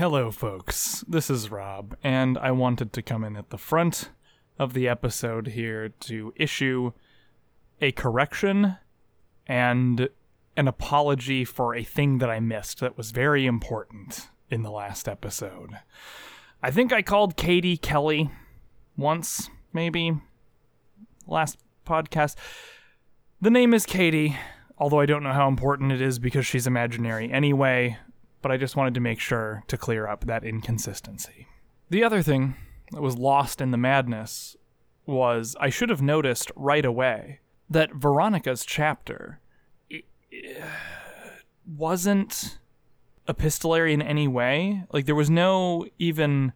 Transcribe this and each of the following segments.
Hello, folks. This is Rob, and I wanted to come in at the front of the episode here to issue a correction and an apology for a thing that I missed that was very important in the last episode. I think I called Katie Kelly once, maybe, last podcast. The name is Katie, although I don't know how important it is because she's imaginary anyway, but I just wanted to make sure to clear up that inconsistency. The other thing that was lost in the madness was I should have noticed right away that Veronica's chapter uh, wasn't epistolary in any way. Like there was no even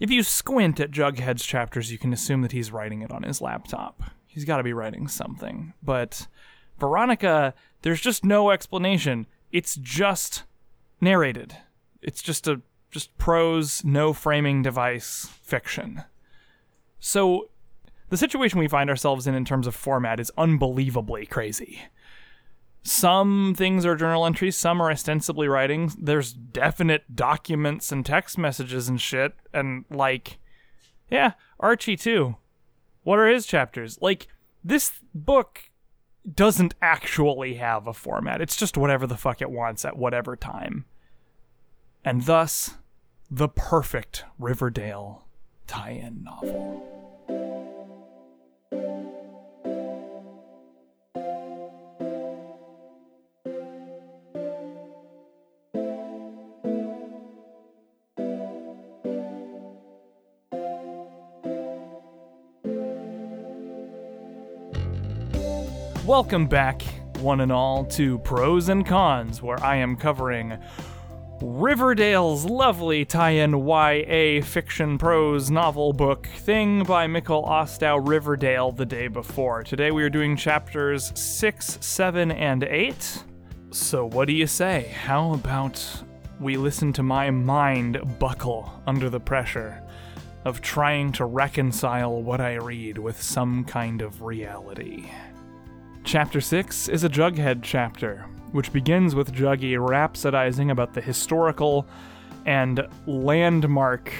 if you squint at Jughead's chapters, you can assume that he's writing it on his laptop. He's got to be writing something. But Veronica, there's just no explanation. It's just narrated. It's just a just prose, no framing device fiction. So the situation we find ourselves in in terms of format is unbelievably crazy. Some things are journal entries, some are ostensibly writings. There's definite documents and text messages and shit. And, like, yeah, Archie too. What are his chapters? Like, this book doesn't actually have a format. It's just whatever the fuck it wants at whatever time. And thus, the perfect Riverdale tie in novel. Welcome back, one and all, to Pros and Cons, where I am covering Riverdale's lovely tie in YA fiction prose novel book thing by Micol Ostow Riverdale the day before. Today we are doing chapters 6, 7, and 8. So, what do you say? How about we listen to my mind buckle under the pressure of trying to reconcile what I read with some kind of reality? Chapter 6 is a Jughead chapter, which begins with Juggy rhapsodizing about the historical and landmark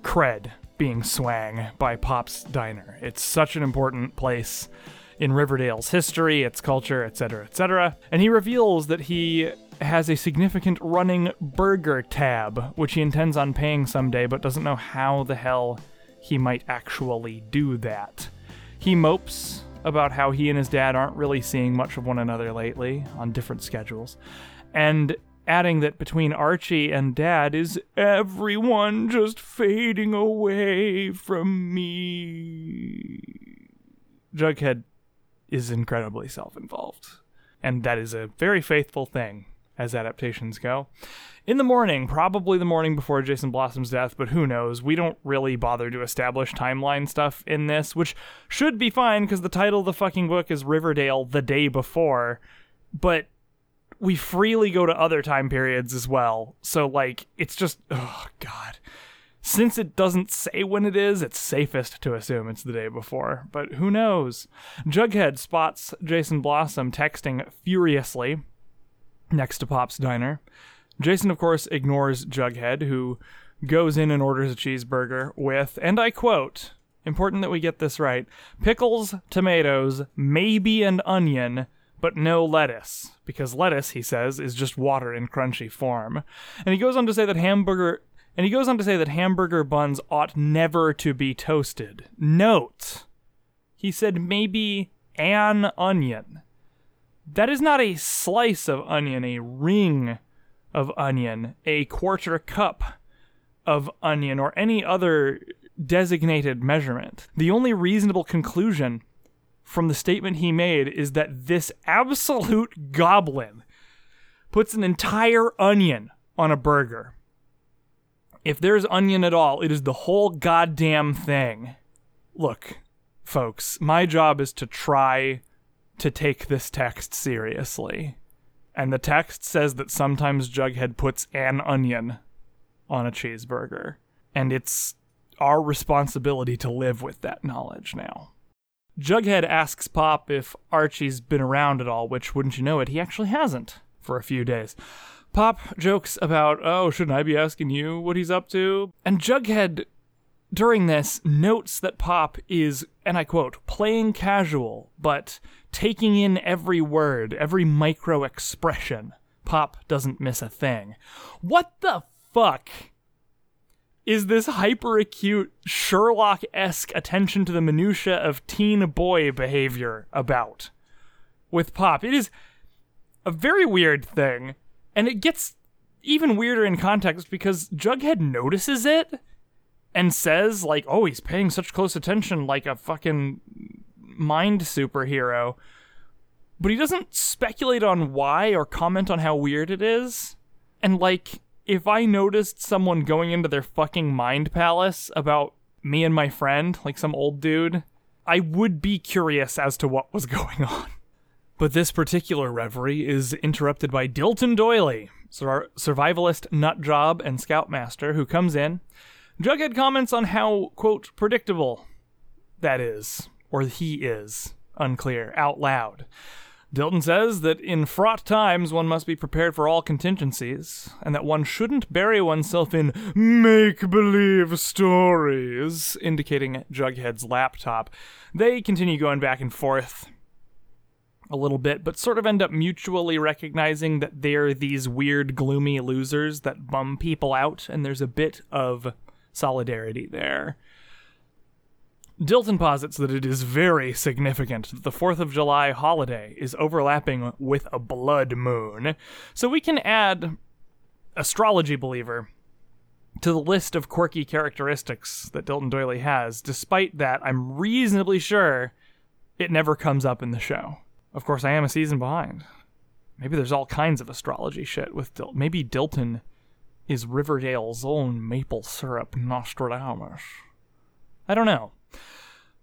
cred being swang by Pop's Diner. It's such an important place in Riverdale's history, its culture, etc., etc. And he reveals that he has a significant running burger tab, which he intends on paying someday, but doesn't know how the hell he might actually do that. He mopes about how he and his dad aren't really seeing much of one another lately on different schedules. And adding that between Archie and dad is everyone just fading away from me. Jughead is incredibly self involved. And that is a very faithful thing as adaptations go in the morning, probably the morning before Jason Blossom's death, but who knows? We don't really bother to establish timeline stuff in this, which should be fine because the title of the fucking book is Riverdale the Day Before, but we freely go to other time periods as well. So, like, it's just, oh, God. Since it doesn't say when it is, it's safest to assume it's the day before, but who knows? Jughead spots Jason Blossom texting furiously next to Pop's diner. Jason, of course, ignores Jughead, who goes in and orders a cheeseburger with, and I quote, important that we get this right, pickles, tomatoes, maybe an onion, but no lettuce, because lettuce, he says, is just water in crunchy form. And he goes on to say that hamburger and he goes on to say that hamburger buns ought never to be toasted. Note, he said maybe an onion. That is not a slice of onion, a ring of onion, a quarter cup of onion, or any other designated measurement. The only reasonable conclusion from the statement he made is that this absolute goblin puts an entire onion on a burger. If there's onion at all, it is the whole goddamn thing. Look, folks, my job is to try to take this text seriously and the text says that sometimes Jughead puts an onion on a cheeseburger, and it's our responsibility to live with that knowledge now. Jughead asks Pop if Archie's been around at all, which, wouldn't you know it, he actually hasn't for a few days. Pop jokes about, oh, shouldn't I be asking you what he's up to? And Jughead, during this, notes that Pop is, and I quote, playing casual, but taking in every word, every micro expression. Pop doesn't miss a thing. What the fuck is this hyper acute Sherlock esque attention to the minutiae of teen boy behavior about with Pop? It is a very weird thing, and it gets even weirder in context because Jughead notices it and says, like, oh, he's paying such close attention like a fucking mind superhero. But he doesn't speculate on why or comment on how weird it is. And, like, if I noticed someone going into their fucking mind palace about me and my friend, like some old dude, I would be curious as to what was going on. But this particular reverie is interrupted by Dilton Doily, sur- survivalist nut job and scoutmaster, who comes in. Jughead comments on how, quote, predictable that is, or he is, unclear, out loud. Dilton says that in fraught times one must be prepared for all contingencies, and that one shouldn't bury oneself in make believe stories, indicating Jughead's laptop. They continue going back and forth a little bit, but sort of end up mutually recognizing that they're these weird, gloomy losers that bum people out, and there's a bit of solidarity there. Dilton posits that it is very significant that the 4th of July holiday is overlapping with a blood moon, so we can add astrology believer to the list of quirky characteristics that Dilton Doily has. Despite that, I'm reasonably sure it never comes up in the show. Of course, I am a season behind. Maybe there's all kinds of astrology shit with Dilton. Maybe Dilton is Riverdale's own maple syrup Nostradamus. I don't know.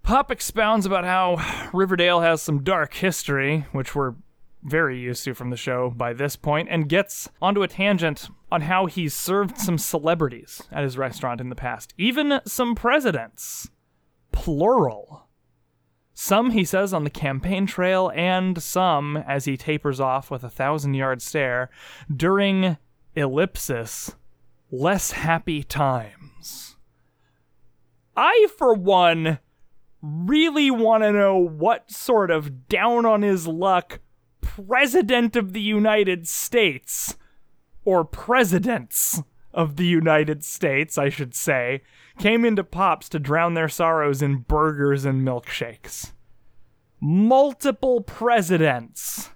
Pop expounds about how Riverdale has some dark history, which we're very used to from the show by this point, and gets onto a tangent on how he's served some celebrities at his restaurant in the past, even some presidents. Plural. Some, he says, on the campaign trail, and some as he tapers off with a thousand yard stare during ellipsis, less happy times. I, for one, really want to know what sort of down on his luck president of the United States, or presidents of the United States, I should say, came into Pops to drown their sorrows in burgers and milkshakes. Multiple presidents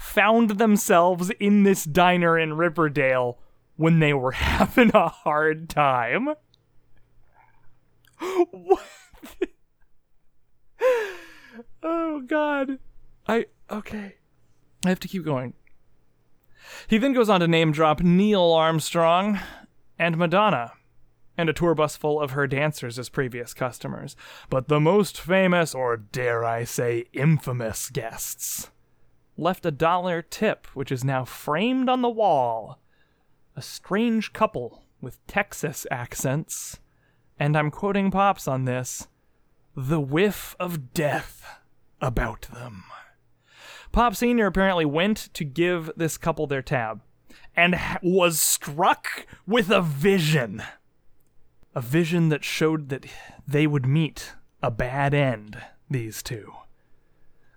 found themselves in this diner in Riverdale when they were having a hard time. What? oh god. I okay. I have to keep going. He then goes on to name drop Neil Armstrong and Madonna, and a tour bus full of her dancers as previous customers. But the most famous, or dare I say, infamous guests left a dollar tip, which is now framed on the wall. A strange couple with Texas accents, and I'm quoting Pops on this the whiff of death about them. Pop Sr. apparently went to give this couple their tab and ha- was struck with a vision. A vision that showed that they would meet a bad end, these two.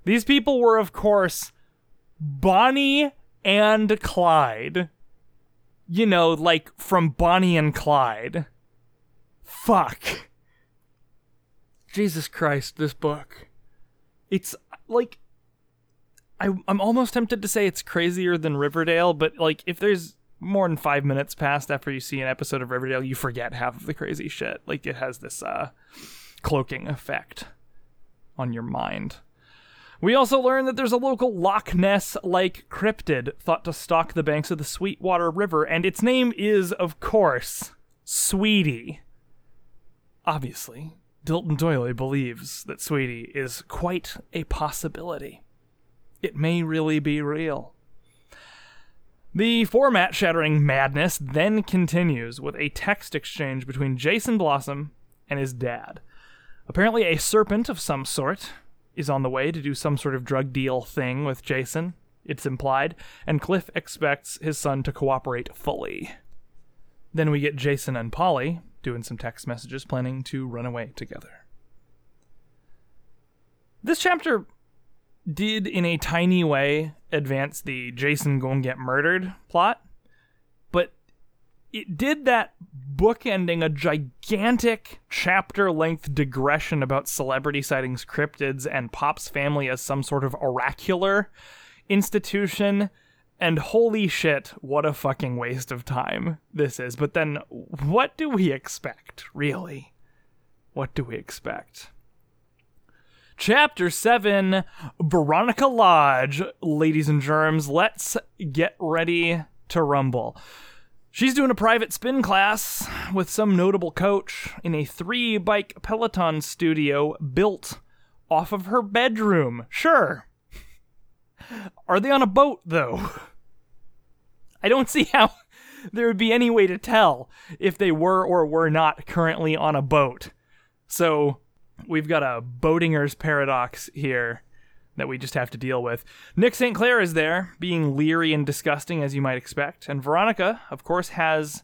These people were, of course, Bonnie and Clyde. You know, like from Bonnie and Clyde. Fuck. Jesus Christ, this book. It's like I I'm almost tempted to say it's crazier than Riverdale, but like if there's more than 5 minutes passed after you see an episode of Riverdale, you forget half of the crazy shit. Like it has this uh cloaking effect on your mind. We also learn that there's a local Loch Ness like cryptid thought to stalk the banks of the Sweetwater River, and its name is, of course, Sweetie. Obviously, Dilton Doily believes that Sweetie is quite a possibility. It may really be real. The format shattering madness then continues with a text exchange between Jason Blossom and his dad. Apparently, a serpent of some sort is on the way to do some sort of drug deal thing with Jason. it's implied, and Cliff expects his son to cooperate fully. Then we get Jason and Polly doing some text messages, planning to run away together. This chapter did, in a tiny way, advance the Jason gonna get murdered plot, it did that bookending a gigantic chapter length digression about celebrity sightings, cryptids, and Pop's family as some sort of oracular institution. And holy shit, what a fucking waste of time this is. But then, what do we expect, really? What do we expect? Chapter 7 Veronica Lodge. Ladies and germs, let's get ready to rumble. She's doing a private spin class with some notable coach in a three bike Peloton studio built off of her bedroom. Sure. Are they on a boat, though? I don't see how there would be any way to tell if they were or were not currently on a boat. So we've got a boatinger's paradox here that we just have to deal with. Nick St. Clair is there, being leery and disgusting as you might expect, and Veronica, of course, has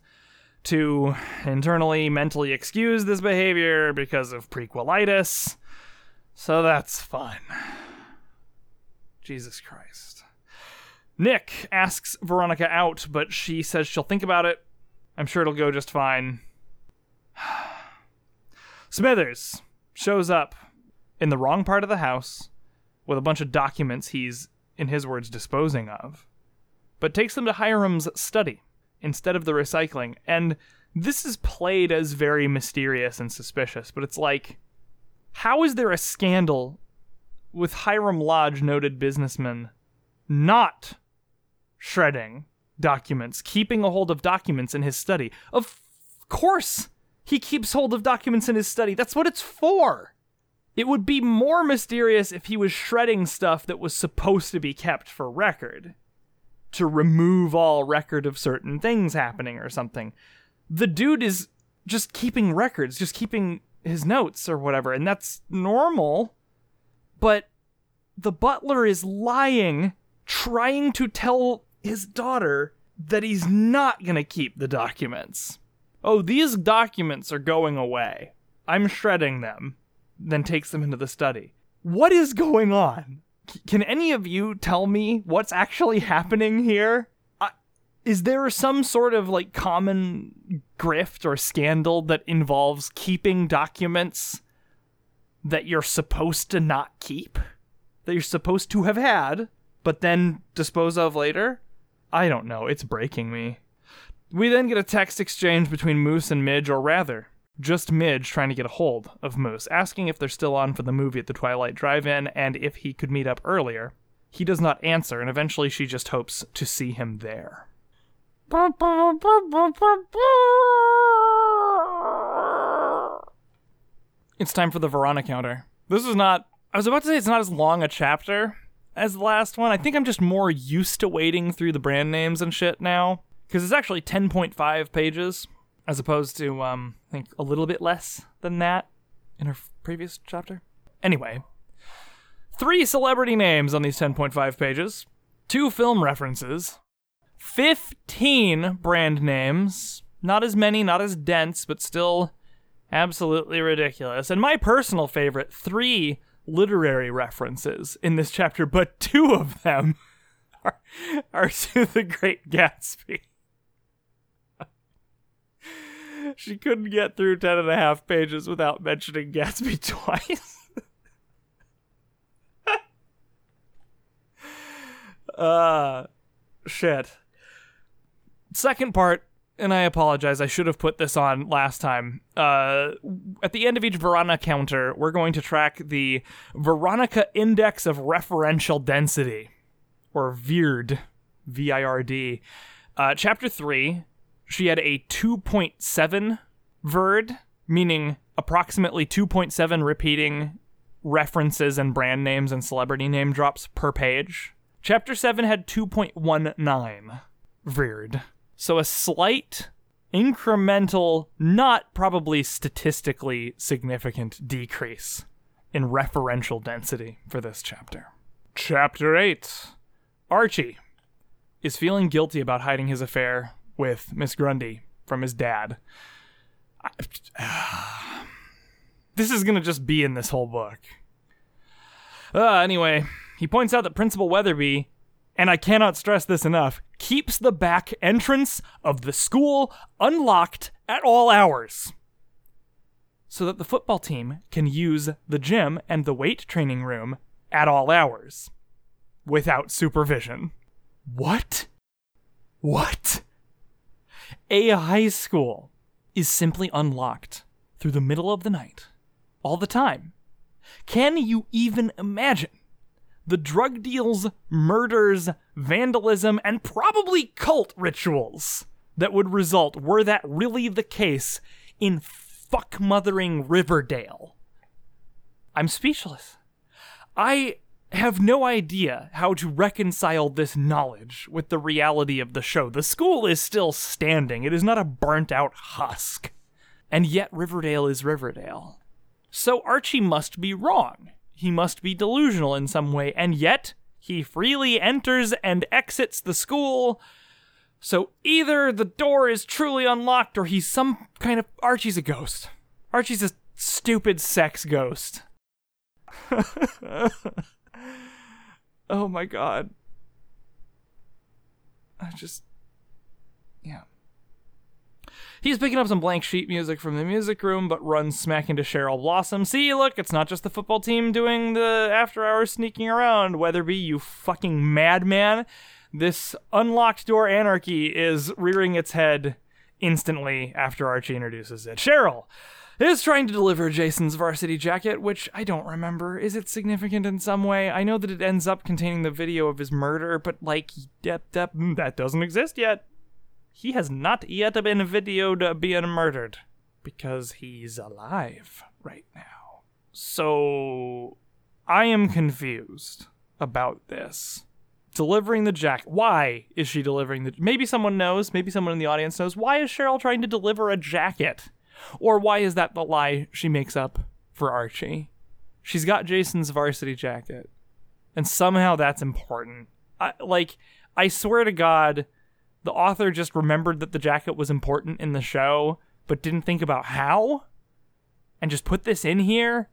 to internally mentally excuse this behavior because of prequelitis. So that's fun. Jesus Christ. Nick asks Veronica out, but she says she'll think about it. I'm sure it'll go just fine. Smithers shows up in the wrong part of the house with a bunch of documents he's, in his words, disposing of, but takes them to Hiram's study instead of the recycling. And this is played as very mysterious and suspicious, but it's like, how is there a scandal with Hiram Lodge, noted businessman, not shredding documents, keeping a hold of documents in his study? Of course, he keeps hold of documents in his study. That's what it's for. It would be more mysterious if he was shredding stuff that was supposed to be kept for record, to remove all record of certain things happening or something. The dude is just keeping records, just keeping his notes or whatever, and that's normal. But the butler is lying, trying to tell his daughter that he's not going to keep the documents. Oh, these documents are going away. I'm shredding them then takes them into the study. What is going on? C- can any of you tell me what's actually happening here? Uh, is there some sort of like common grift or scandal that involves keeping documents that you're supposed to not keep? That you're supposed to have had, but then dispose of later? I don't know. It's breaking me. We then get a text exchange between Moose and Midge, or rather, just Midge trying to get a hold of Moose, asking if they're still on for the movie at the Twilight Drive In and if he could meet up earlier. He does not answer, and eventually she just hopes to see him there. It's time for the Verona counter. This is not. I was about to say it's not as long a chapter as the last one. I think I'm just more used to wading through the brand names and shit now. Because it's actually 10.5 pages as opposed to um, I think a little bit less than that in her previous chapter. Anyway, three celebrity names on these 10.5 pages, two film references, 15 brand names, not as many, not as dense, but still absolutely ridiculous. And my personal favorite, three literary references in this chapter, but two of them are, are to the Great Gatsby she couldn't get through ten and a half pages without mentioning Gatsby twice. uh, shit. Second part, and I apologize, I should have put this on last time. Uh, at the end of each Verona counter, we're going to track the Veronica Index of Referential Density, or VIRD, V I R D. Uh, chapter 3 she had a 2.7 verd, meaning approximately 2.7 repeating references and brand names and celebrity name drops per page. Chapter 7 had 2.19 verd. So a slight incremental, not probably statistically significant decrease in referential density for this chapter. Chapter 8 Archie is feeling guilty about hiding his affair with Miss Grundy from his dad. I- this is gonna just be in this whole book. Uh, anyway, he points out that Principal Weatherbee, and I cannot stress this enough, keeps the back entrance of the school unlocked at all hours so that the football team can use the gym and the weight training room at all hours without supervision. What? What? A high school is simply unlocked through the middle of the night, all the time. Can you even imagine the drug deals, murders, vandalism, and probably cult rituals that would result were that really the case in fuck mothering Riverdale? I'm speechless. I have no idea how to reconcile this knowledge with the reality of the show. The school is still standing, it is not a burnt out husk. And yet, Riverdale is Riverdale. So Archie must be wrong. He must be delusional in some way, and yet he freely enters and exits the school. So either the door is truly unlocked or he's some kind of. Archie's a ghost. Archie's a stupid sex ghost. oh my god. I just. Yeah. He's picking up some blank sheet music from the music room, but runs smack into Cheryl Blossom. See, look, it's not just the football team doing the after hours sneaking around. Weatherbee, you fucking madman. This unlocked door anarchy is rearing its head instantly after Archie introduces it. Cheryl is trying to deliver Jason's varsity jacket, which I don't remember. Is it significant in some way? I know that it ends up containing the video of his murder, but like, that, that, mm, that doesn't exist yet he has not yet been videoed being murdered because he's alive right now. So I am confused about this. Delivering the jacket. Why is she delivering the Maybe someone knows, maybe someone in the audience knows. Why is Cheryl trying to deliver a jacket? Or why is that the lie she makes up for Archie? She's got Jason's varsity jacket. And somehow that's important. I, like I swear to god the author just remembered that the jacket was important in the show, but didn't think about how? And just put this in here?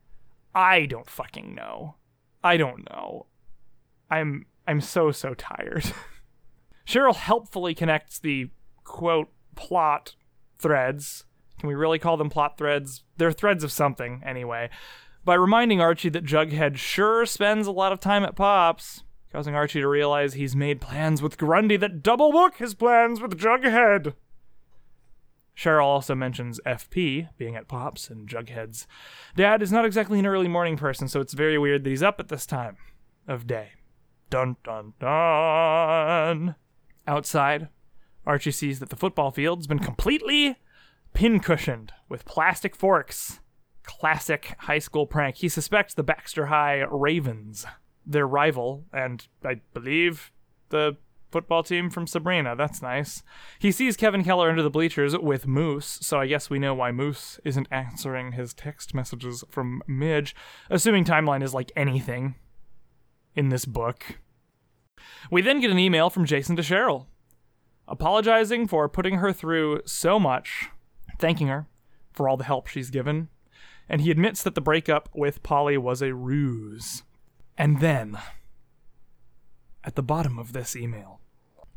I don't fucking know. I don't know. I'm I'm so so tired. Cheryl helpfully connects the quote plot threads. Can we really call them plot threads? They're threads of something anyway. By reminding Archie that Jughead sure spends a lot of time at Pops, causing Archie to realize he's made plans with Grundy that double book his plans with Jughead. Cheryl also mentions FP being at Pops, and Jughead's dad is not exactly an early morning person, so it's very weird that he's up at this time of day. Dun dun dun. Outside, Archie sees that the football field's been completely pincushioned with plastic forks. Classic high school prank. He suspects the Baxter High Ravens their rival, and I believe the football team from Sabrina. That's nice. He sees Kevin Keller under the bleachers with Moose, so I guess we know why Moose isn't answering his text messages from Midge, assuming timeline is like anything in this book. We then get an email from Jason to Cheryl, apologizing for putting her through so much, thanking her for all the help she's given, and he admits that the breakup with Polly was a ruse. And then, at the bottom of this email,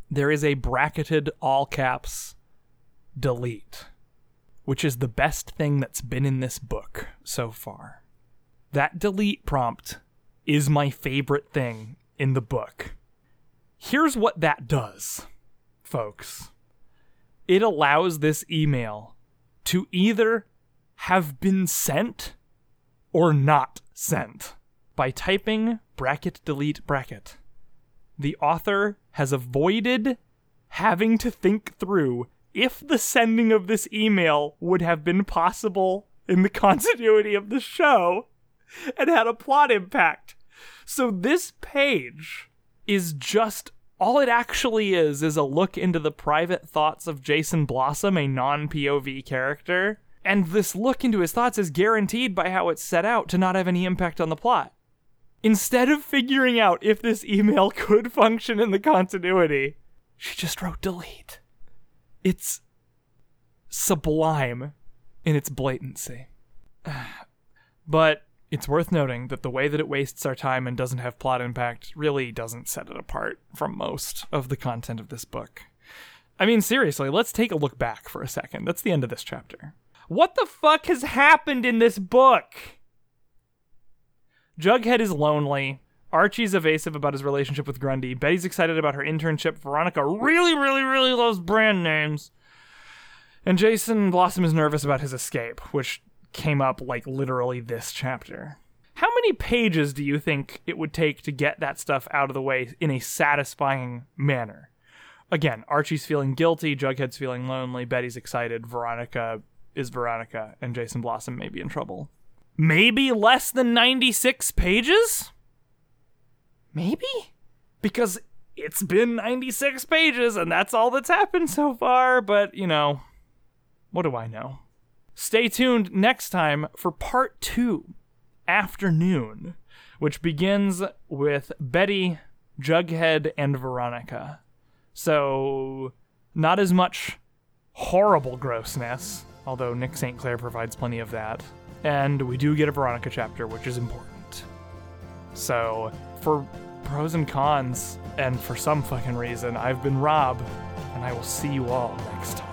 there is a bracketed all caps delete, which is the best thing that's been in this book so far. That delete prompt is my favorite thing in the book. Here's what that does, folks it allows this email to either have been sent or not sent by typing bracket delete bracket. The author has avoided having to think through if the sending of this email would have been possible in the continuity of the show and had a plot impact. So this page is just all it actually is is a look into the private thoughts of Jason Blossom, a non POV character. And this look into his thoughts is guaranteed by how it's set out to not have any impact on the plot. Instead of figuring out if this email could function in the continuity, she just wrote delete. It's sublime in its blatancy. But it's worth noting that the way that it wastes our time and doesn't have plot impact really doesn't set it apart from most of the content of this book. I mean, seriously, let's take a look back for a second. That's the end of this chapter. What the fuck has happened in this book? Jughead is lonely. Archie's evasive about his relationship with Grundy. Betty's excited about her internship. Veronica really, really, really loves brand names. And Jason Blossom is nervous about his escape, which came up like literally this chapter. How many pages do you think it would take to get that stuff out of the way in a satisfying manner? Again, Archie's feeling guilty, Jughead's feeling lonely, Betty's excited, Veronica is Veronica, and Jason Blossom may be in trouble. Maybe less than 96 pages? Maybe? Because it's been 96 pages and that's all that's happened so far, but you know, what do I know? Stay tuned next time for part two, Afternoon, which begins with Betty, Jughead, and Veronica. So, not as much horrible grossness, although Nick St. Clair provides plenty of that. And we do get a Veronica chapter, which is important. So, for pros and cons, and for some fucking reason, I've been Rob, and I will see you all next time.